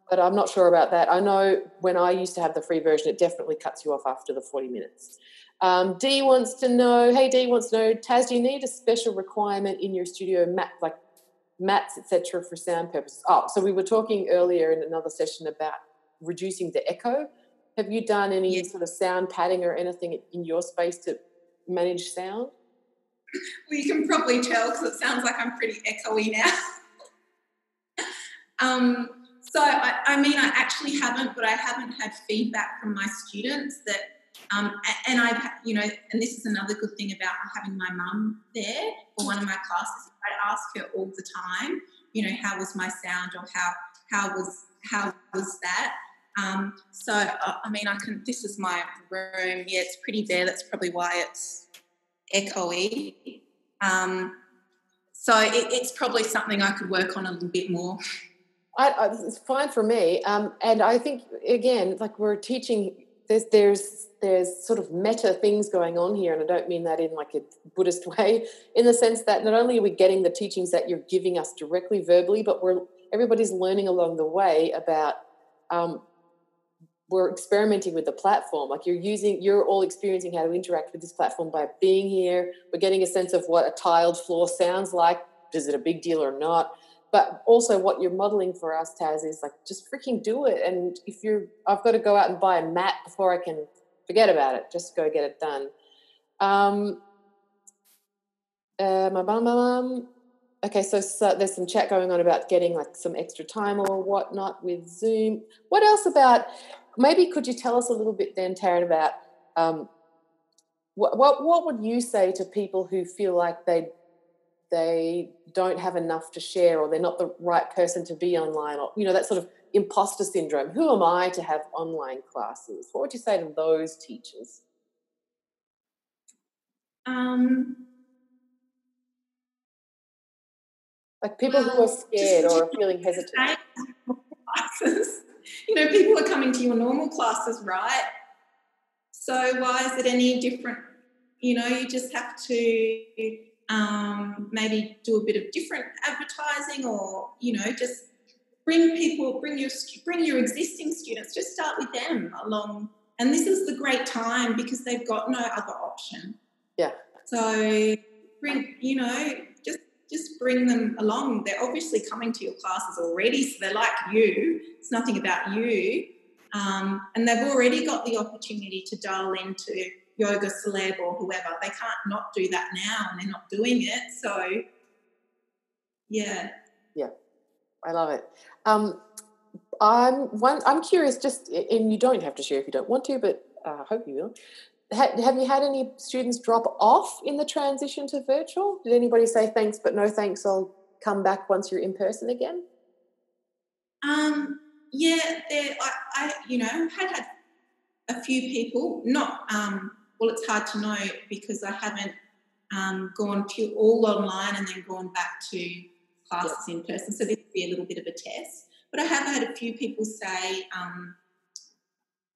but I'm not sure about that. I know when I used to have the free version, it definitely cuts you off after the 40 minutes. Um, D wants to know, hey, D wants to know, Taz, do you need a special requirement in your studio, mat, like mats, etc., for sound purposes? Oh, so we were talking earlier in another session about reducing the echo. Have you done any yes. sort of sound padding or anything in your space to manage sound? Well, you can probably tell because it sounds like I'm pretty echoey now. <laughs> um, so, I, I mean, I actually haven't, but I haven't had feedback from my students that um, and I've, you know, and this is another good thing about having my mum there for one of my classes. I ask her all the time, you know, how was my sound or how how was how was that? Um, so uh, I mean, I can. This is my room. Yeah, it's pretty bare. That's probably why it's echoey. Um, so it, it's probably something I could work on a little bit more. I, I, it's fine for me, um, and I think again, like we're teaching there's there's there's sort of meta things going on here, and I don't mean that in like a Buddhist <laughs> way, in the sense that not only are we getting the teachings that you're giving us directly verbally, but we're everybody's learning along the way about um, we're experimenting with the platform. Like you're using, you're all experiencing how to interact with this platform by being here. We're getting a sense of what a tiled floor sounds like. Is it a big deal or not? But also what you're modeling for us taz is like just freaking do it and if you're i've got to go out and buy a mat before i can forget about it just go get it done um uh, my mum, my mum. Okay, so, so there's some chat going on about getting like some extra time or whatnot with Zoom. What else about maybe could you tell us a little bit then, Taryn, about um, what, what what would you say to people who feel like they they don't have enough to share or they're not the right person to be online or you know that sort of imposter syndrome. Who am i to have online classes? What would you say to those teachers? Um, like people well, who are scared or are feeling hesitant. classes. <laughs> You know people are coming to your normal classes right? So why is it any different? You know you just have to um, maybe do a bit of different advertising or you know just bring people bring your bring your existing students just start with them along. And this is the great time because they've got no other option. Yeah. So bring you know just just bring them along. They're obviously coming to your classes already so they're like you. It's nothing about you. Um, and they've already got the opportunity to dial into yoga celeb or whoever. They can't not do that now and they're not doing it. So, yeah. Yeah, I love it. Um, I'm one. I'm curious. Just and you don't have to share if you don't want to, but uh, I hope you will. have you had any students drop off in the transition to virtual? Did anybody say thanks, but no thanks? I'll come back once you're in person again. Um. Yeah. There. I. I you know had had a few people, not um well, it's hard to know because I haven't um, gone pure all online and then gone back to classes in person. So this would be a little bit of a test. But I have had a few people say, um,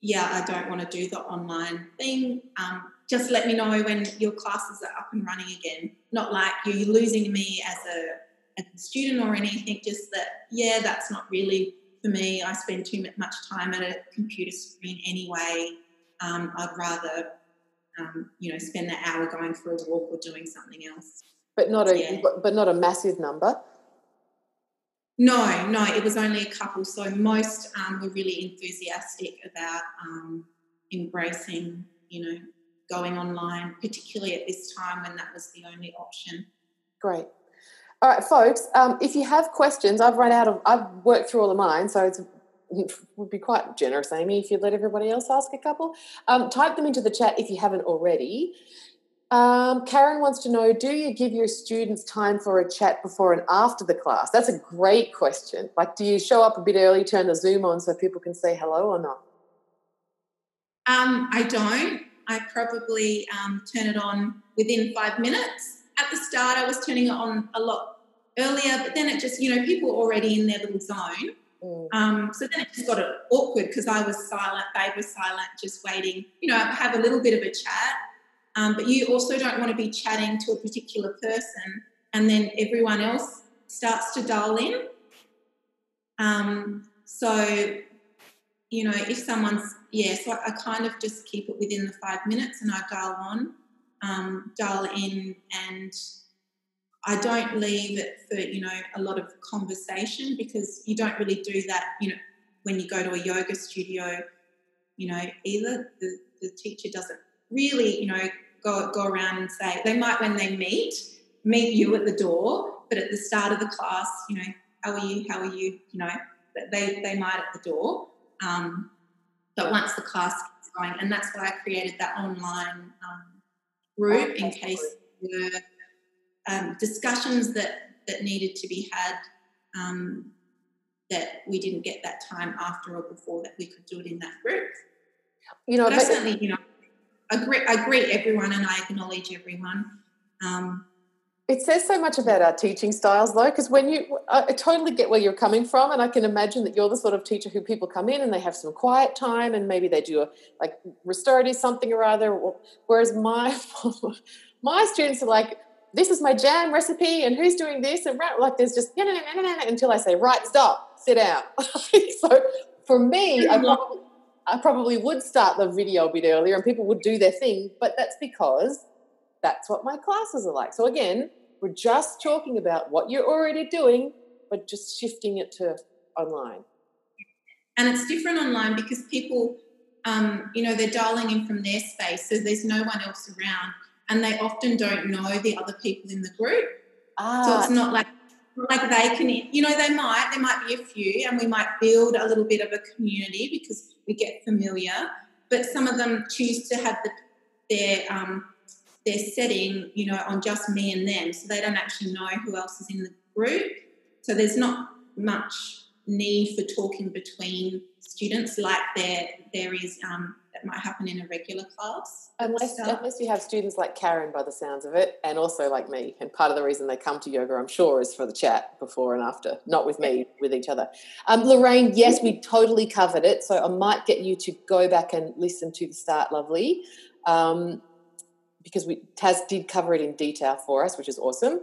yeah, I don't want to do the online thing. Um, just let me know when your classes are up and running again. Not like you're losing me as a, as a student or anything, just that, yeah, that's not really for me. I spend too much time at a computer screen anyway. Um, I'd rather um, you know, spend that hour going for a walk or doing something else. But not a yeah. but not a massive number. No, no, it was only a couple. So most um, were really enthusiastic about um, embracing, you know, going online, particularly at this time when that was the only option. Great. All right, folks. Um, if you have questions, I've run out of. I've worked through all of mine, so it's would be quite generous, Amy, if you'd let everybody else ask a couple. Um, type them into the chat if you haven't already. Um, Karen wants to know Do you give your students time for a chat before and after the class? That's a great question. Like, do you show up a bit early, turn the Zoom on so people can say hello or not? Um, I don't. I probably um, turn it on within five minutes. At the start, I was turning it on a lot earlier, but then it just, you know, people already in their little zone. Um, so then it just got awkward because I was silent, they were silent, just waiting, you know, have a little bit of a chat. Um, but you also don't want to be chatting to a particular person and then everyone else starts to dial in. Um, so, you know, if someone's, yeah, so I, I, kind of just keep it within the five minutes and I dial on, um, dial in and I don't leave it for, you know, a lot of conversation because you don't really do that, you know, when you go to a yoga studio, you know, either the, the teacher doesn't really, you know, go, go around and say, they might when they meet, meet you at the door, but at the start of the class, you know, how are you, how are you, you know, they, they might at the door. Um, but once the class gets going, and that's why I created that online um, group in case you're um, discussions that that needed to be had um, that we didn't get that time after or before that we could do it in that group. You know, but I certainly, you know, I greet everyone and I acknowledge everyone. Um, it says so much about our teaching styles, though, because when you, I totally get where you're coming from, and I can imagine that you're the sort of teacher who people come in and they have some quiet time, and maybe they do a like restorative something or other. Whereas my <laughs> my students are like, this is my jam recipe and who's doing this? And like there's just until I say right stop sit down. <laughs> So for me I probably, I probably would start the video a bit earlier and people would do their thing but that's because that's what my classes are like. So again we're just talking about what you're already doing but just shifting it to online. And it's different online because people um, you know they're dialing in from their space so there's no one else around and they often don't know the other people in the group. Ah. So it's not like like they can, you know, they might, there might be a few, and we might build a little bit of a community because we get familiar. But some of them choose to have the, their um, their setting, you know, on just me and them, so they don't actually know who else is in the group. So there's not much need for talking between students like there there is um, that might happen in a regular class. Unless, unless you have students like Karen, by the sounds of it, and also like me. And part of the reason they come to yoga, I'm sure, is for the chat before and after, not with me, with each other. Um, Lorraine, yes, we totally covered it. So I might get you to go back and listen to the start, lovely. Um, because we Taz did cover it in detail for us, which is awesome.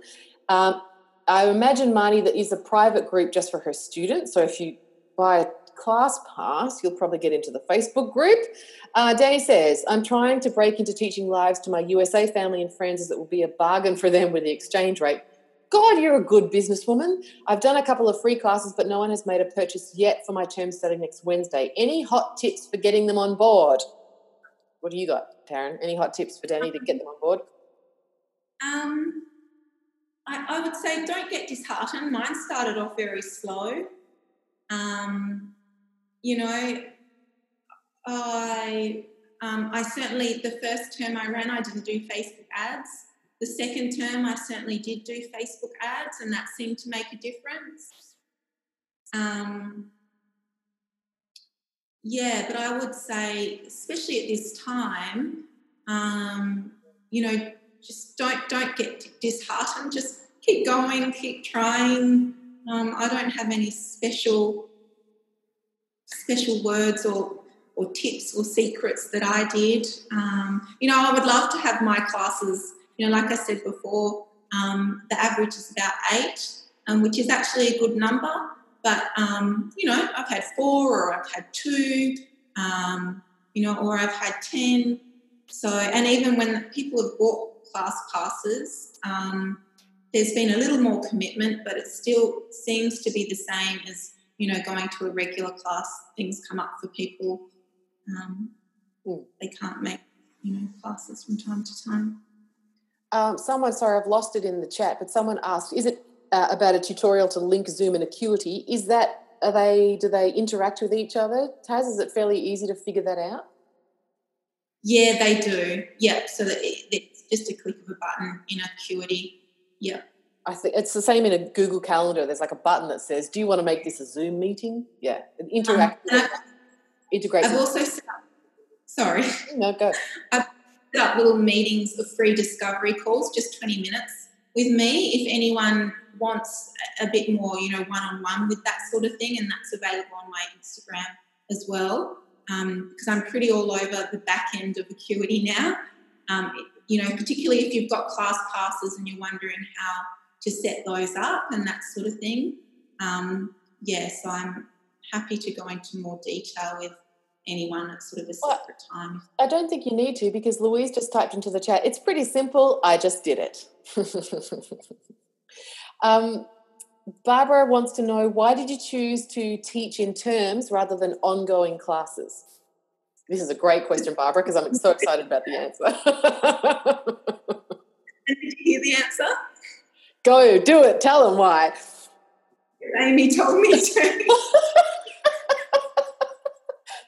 Um, I imagine Marnie that is a private group just for her students. So if you buy a class pass, you'll probably get into the Facebook group. Uh, Danny says, I'm trying to break into teaching lives to my USA family and friends as it will be a bargain for them with the exchange rate. God, you're a good businesswoman. I've done a couple of free classes, but no one has made a purchase yet for my term starting next Wednesday. Any hot tips for getting them on board? What do you got, Taryn? Any hot tips for Danny to get them on board? Um, I, I would say don't get disheartened. Mine started off very slow. Um, you know, I um, I certainly the first term I ran, I didn't do Facebook ads. The second term, I certainly did do Facebook ads, and that seemed to make a difference. Um, yeah, but I would say, especially at this time, um, you know, just don't don't get disheartened. Just keep going, keep trying. Um, I don't have any special special words or or tips or secrets that I did. Um, you know, I would love to have my classes. You know, like I said before, um, the average is about eight, um, which is actually a good number. But um, you know, I've had four, or I've had two, um, you know, or I've had ten. So, and even when people have bought class passes, um, there's been a little more commitment, but it still seems to be the same as you know going to a regular class. Things come up for people; um, mm. they can't make you know classes from time to time. Um, someone, sorry, I've lost it in the chat, but someone asked, "Is it uh, about a tutorial to link Zoom and Acuity. Is that are they do they interact with each other? Taz, is it fairly easy to figure that out? Yeah, they do. Yeah, so that it's just a click of a button in Acuity. Yeah. I think it's the same in a Google Calendar. There's like a button that says, "Do you want to make this a Zoom meeting?" Yeah, interact. Um, integrate. I've also set up. Sorry. No, go. <laughs> I've set up little meetings of free discovery calls, just 20 minutes with me. If anyone wants a bit more, you know, one on one with that sort of thing, and that's available on my Instagram as well. Um, because I'm pretty all over the back end of Acuity now. Um, you know, particularly if you've got class passes and you're wondering how to set those up and that sort of thing. Um, yes, yeah, so I'm happy to go into more detail with anyone at sort of a separate well, time. I don't think you need to because Louise just typed into the chat. It's pretty simple. I just did it. <laughs> Um, Barbara wants to know why did you choose to teach in terms rather than ongoing classes? This is a great question, Barbara, because I'm so excited about the answer. <laughs> did you hear the answer? Go, do it. Tell them why. Amy told me to. <laughs>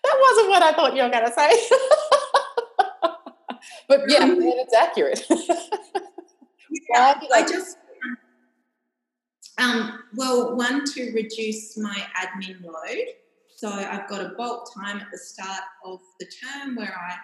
that wasn't what I thought you were going to say. <laughs> but yeah, um, it's accurate. yeah, I just um, well, one to reduce my admin load. So I've got a bulk time at the start of the term where I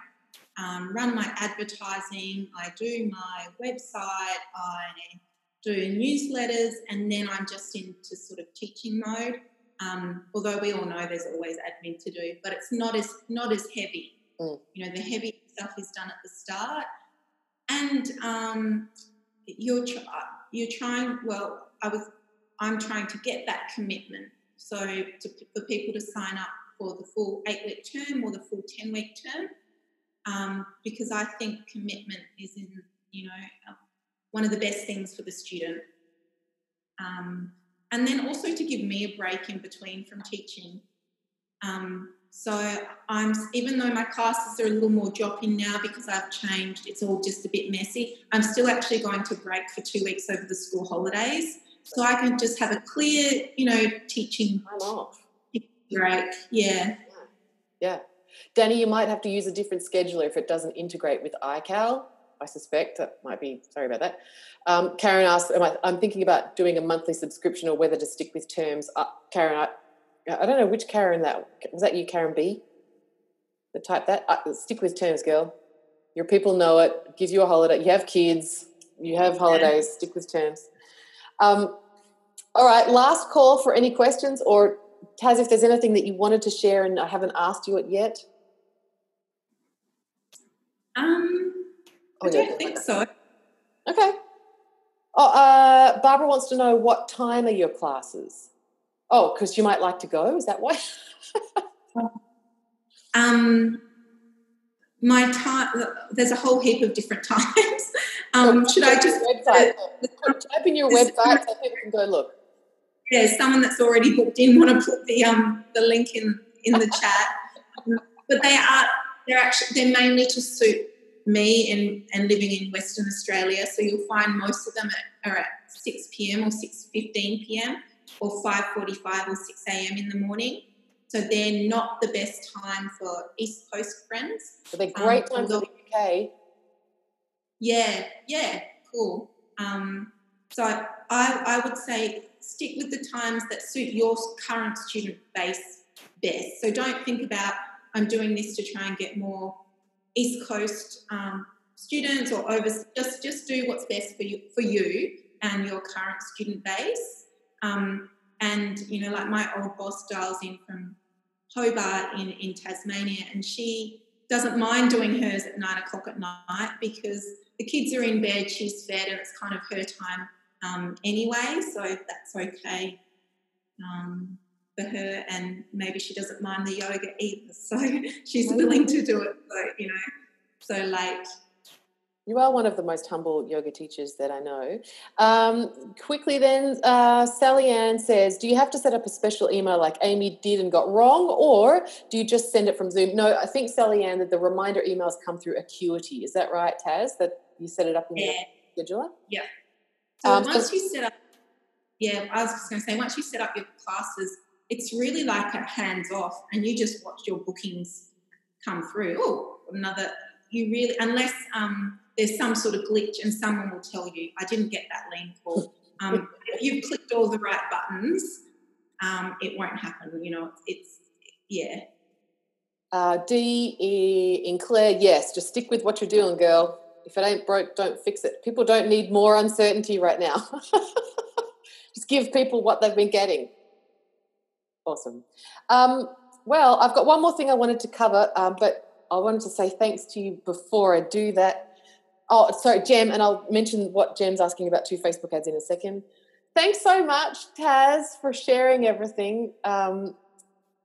um, run my advertising, I do my website, I do newsletters, and then I'm just into sort of teaching mode. Um, although we all know there's always admin to do, but it's not as not as heavy. Mm. You know, the heavy stuff is done at the start, and um, you're tr- you're trying. Well, I was I'm trying to get that commitment. So to, for people to sign up for the full eight week term or the full 10 week term, um, because I think commitment is in, you know, uh, one of the best things for the student. Um, and then also to give me a break in between from teaching. Um, so I'm even though my classes are a little more dropping now because I've changed, it's all just a bit messy. I'm still actually going to break for two weeks over the school holidays so I can just have a clear, you know, teaching I'm off. break. Yeah. Yeah. Danny, you might have to use a different scheduler if it doesn't integrate with iCal. I suspect that might be, sorry about that. Um, Karen asked, I, am thinking about doing a monthly subscription or whether to stick with terms. Uh, Karen, I, I don't know which Karen that was. That you, Karen B? The type that uh, stick with terms, girl. Your people know it. Gives you a holiday. You have kids. You have holidays. Stick with terms. Um, all right. Last call for any questions or Taz, if there's anything that you wanted to share and I haven't asked you it yet. Um, oh, I don't think so. Okay. Oh, uh, Barbara wants to know what time are your classes? Oh, because you might like to go. Is that why? <laughs> um, my time. There's a whole heap of different <laughs> times. Um, should I just website? Uh, type in your website so people can go look. Yeah, someone that's already booked in want to put the um the link in in the chat. but they are they're actually they're mainly to suit me and, and living in Western Australia. So you'll find most of them are at 6 p.m. or 6.15 p.m or 5.45 or 6 a.m. in the morning. So they're not the best time for East Coast friends. But they're great um, times in the UK. Yeah, yeah, cool. Um, so I, I would say stick with the times that suit your current student base best. So don't think about I'm doing this to try and get more East Coast um, students or over. Just just do what's best for you for you and your current student base. Um, and, you know, like my old boss dials in from Hobart in, in Tasmania, and she doesn't mind doing hers at nine o'clock at night because the kids are in bed, she's fed, and it's kind of her time um, anyway, so that's okay um, for her. And maybe she doesn't mind the yoga either, <laughs> so she's willing to do it. So you know, so late. You are one of the most humble yoga teachers that I know. Um, quickly, then, uh, Sally Ann says, Do you have to set up a special email like Amy did and got wrong, or do you just send it from Zoom? No, I think, Sally Ann, that the reminder emails come through Acuity. Is that right, Taz? That you set it up in yeah. your scheduler? Yeah. So um, once you set up, yeah, I was just going to say, once you set up your classes, it's really like a hands off, and you just watch your bookings come through. Oh, another, you really, unless, um, there's some sort of glitch and someone will tell you, I didn't get that lean call. <laughs> Um, you've clicked all the right buttons, um, it won't happen. You know, it's, yeah. Uh, D in Claire, yes, just stick with what you're doing, girl. If it ain't broke, don't fix it. People don't need more uncertainty right now. <laughs> just give people what they've been getting. Awesome. Um, well, I've got one more thing I wanted to cover, um, but I wanted to say thanks to you before I do that. Oh, sorry, Jem, and I'll mention what Jem's asking about two Facebook ads in a second. Thanks so much, Taz, for sharing everything. Um,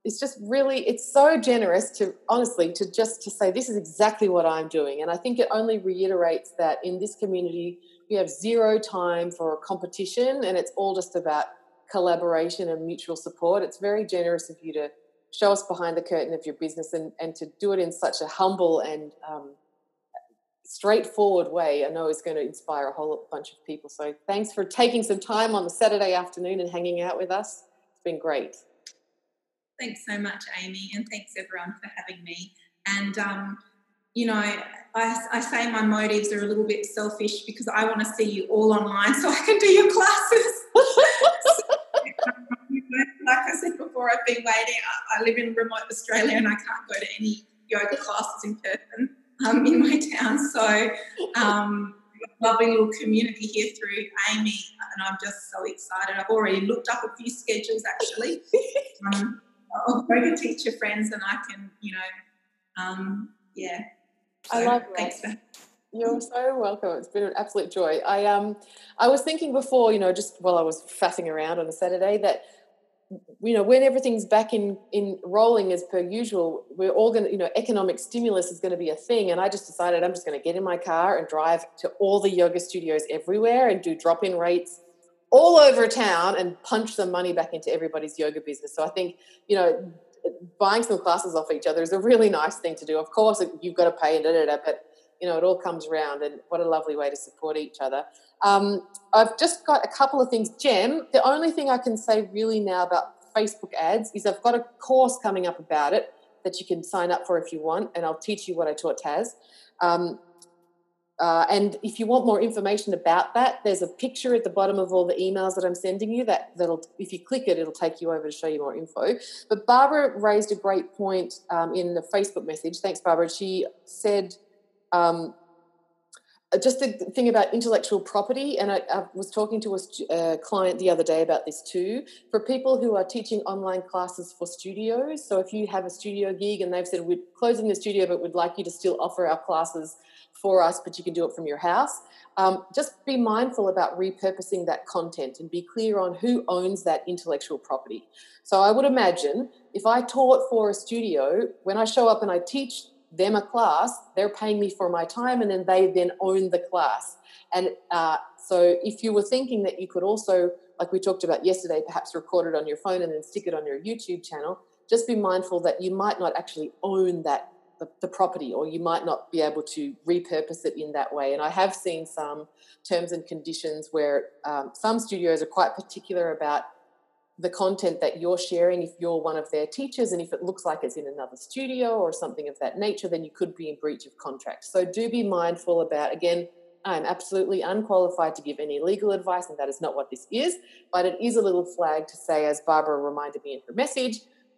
it's just really, it's so generous to honestly to just to say this is exactly what I'm doing, and I think it only reiterates that in this community we have zero time for competition, and it's all just about collaboration and mutual support. It's very generous of you to show us behind the curtain of your business and, and to do it in such a humble and um, straightforward way I know is going to inspire a whole bunch of people. So thanks for taking some time on the Saturday afternoon and hanging out with us. It's been great. Thanks so much, Amy, and thanks everyone for having me. And um, you know, I, I say my motives are a little bit selfish because I want to see you all online so I can do your classes. <laughs> <laughs> like I said before, I've been waiting. I live in remote Australia and I can't go to any yoga classes in person um, in my town. So, um, lovely little community here through Amy, and I'm just so excited. I've already looked up a few schedules actually <laughs> um, of yoga teacher friends, and I can, you know, um, yeah. So, I love that. Thanks for. You're so welcome. It's been an absolute joy. I um, I was thinking before, you know, just while I was faffing around on a Saturday, that you know when everything's back in in rolling as per usual we're all going to you know economic stimulus is going to be a thing and i just decided i'm just going to get in my car and drive to all the yoga studios everywhere and do drop-in rates all over town and punch some money back into everybody's yoga business so i think you know buying some classes off each other is a really nice thing to do of course you've got to pay and da, da, da, but you know, it all comes around, and what a lovely way to support each other. Um, I've just got a couple of things. Jem, the only thing I can say really now about Facebook ads is I've got a course coming up about it that you can sign up for if you want, and I'll teach you what I taught Taz. Um, uh, and if you want more information about that, there's a picture at the bottom of all the emails that I'm sending you. That that'll, if you click it, it'll take you over to show you more info. But Barbara raised a great point um, in the Facebook message. Thanks, Barbara. She said um, uh, just the thing about intellectual property, and I, I was talking to a uh, client the other day about this too. For people who are teaching online classes for studios, so if you have a studio gig and they've said we're closing the studio, but we'd like you to still offer our classes for us, but you can do it from your house. Um, just be mindful about repurposing that content and be clear on who owns that intellectual property. So I would imagine if I taught for a studio, when I show up and I teach them a class, they're paying me for my time, and then they then own the class. And uh, so if you were thinking that you could also, like we talked about yesterday, perhaps record it on your phone and then stick it on your YouTube channel, just be mindful that you might not actually own that the, the, property or you might not be able to repurpose it in that way. And i have seen some terms and conditions where um, some studios are quite particular about the content that you're sharing. If you're one of their teachers and if it looks like it's in another studio or something of that nature then you could be in breach of contract. So do be mindful about again i'm absolutely unqualified to give any legal advice and that is not what this is but it is a little flag to say as barbara reminded me in her message